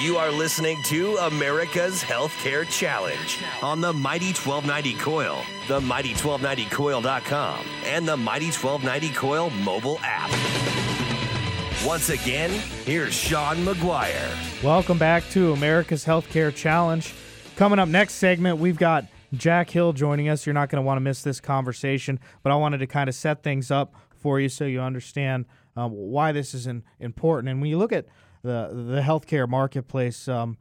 You are listening to America's Healthcare Challenge on the Mighty 1290 KOIL, the Mighty1290KOIL.com, and the Mighty 1290 KOIL mobile app. Once again, here's Sean McGuire. Welcome back to America's Healthcare Challenge. Coming up next segment, we've got Jack Hill joining us. You're not going to want to miss this conversation, but I wanted to kind of set things up for you so you understand um, why this is in, important. And when you look at the the healthcare marketplace, um,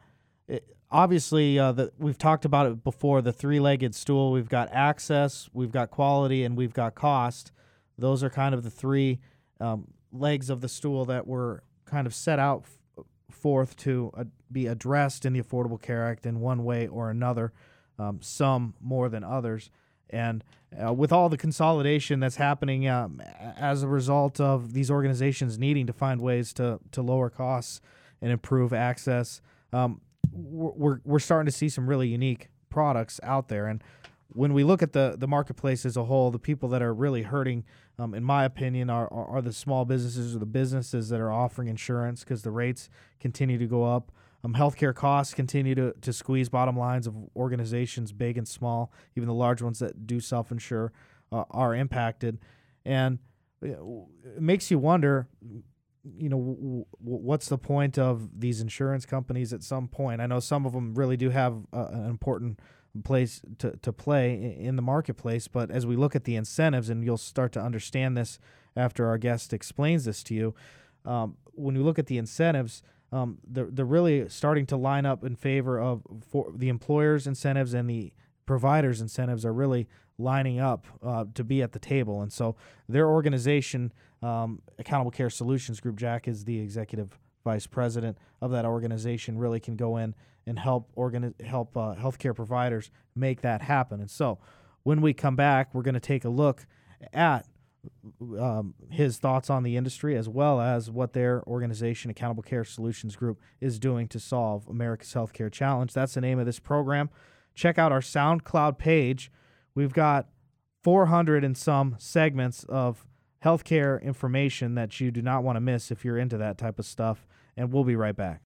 it, obviously uh, we've talked about it before. The three-legged stool. We've got access, we've got quality, and we've got cost. Those are kind of the three um, legs of the stool that were kind of set out f- forth to uh, be addressed in the Affordable Care Act in one way or another. Um, some more than others. And uh, with all the consolidation that's happening um, as a result of these organizations needing to find ways to, to lower costs and improve access, um, we're, we're starting to see some really unique products out there. And when we look at the, the marketplace as a whole, the people that are really hurting, um, in my opinion, are, are, are, the small businesses or the businesses that are offering insurance because the rates continue to go up. Um, healthcare costs continue to, to squeeze bottom lines of organizations, big and small, even the large ones that do self insure uh, are impacted. And it makes you wonder, you know, w- what's the point of these insurance companies at some point? I know some of them really do have uh, an important place to, to play in the marketplace, but as we look at the incentives, and you'll start to understand this after our guest explains this to you, um, when you look at the incentives, um, they're, they're really starting to line up in favor of for the employers' incentives and the providers' incentives are really lining up uh, to be at the table. And so their organization, um, Accountable Care Solutions Group, Jack is the executive vice president of that organization, really can go in and help organi- help uh, healthcare providers make that happen. And so when we come back, we're going to take a look at um, his thoughts on the industry as well as what their organization, Accountable Care Solutions Group, is doing to solve America's Healthcare Challenge. That's the name of this program. Check out our SoundCloud page. We've got 400 and some segments of healthcare information that you do not want to miss if you're into that type of stuff. And we'll be right back.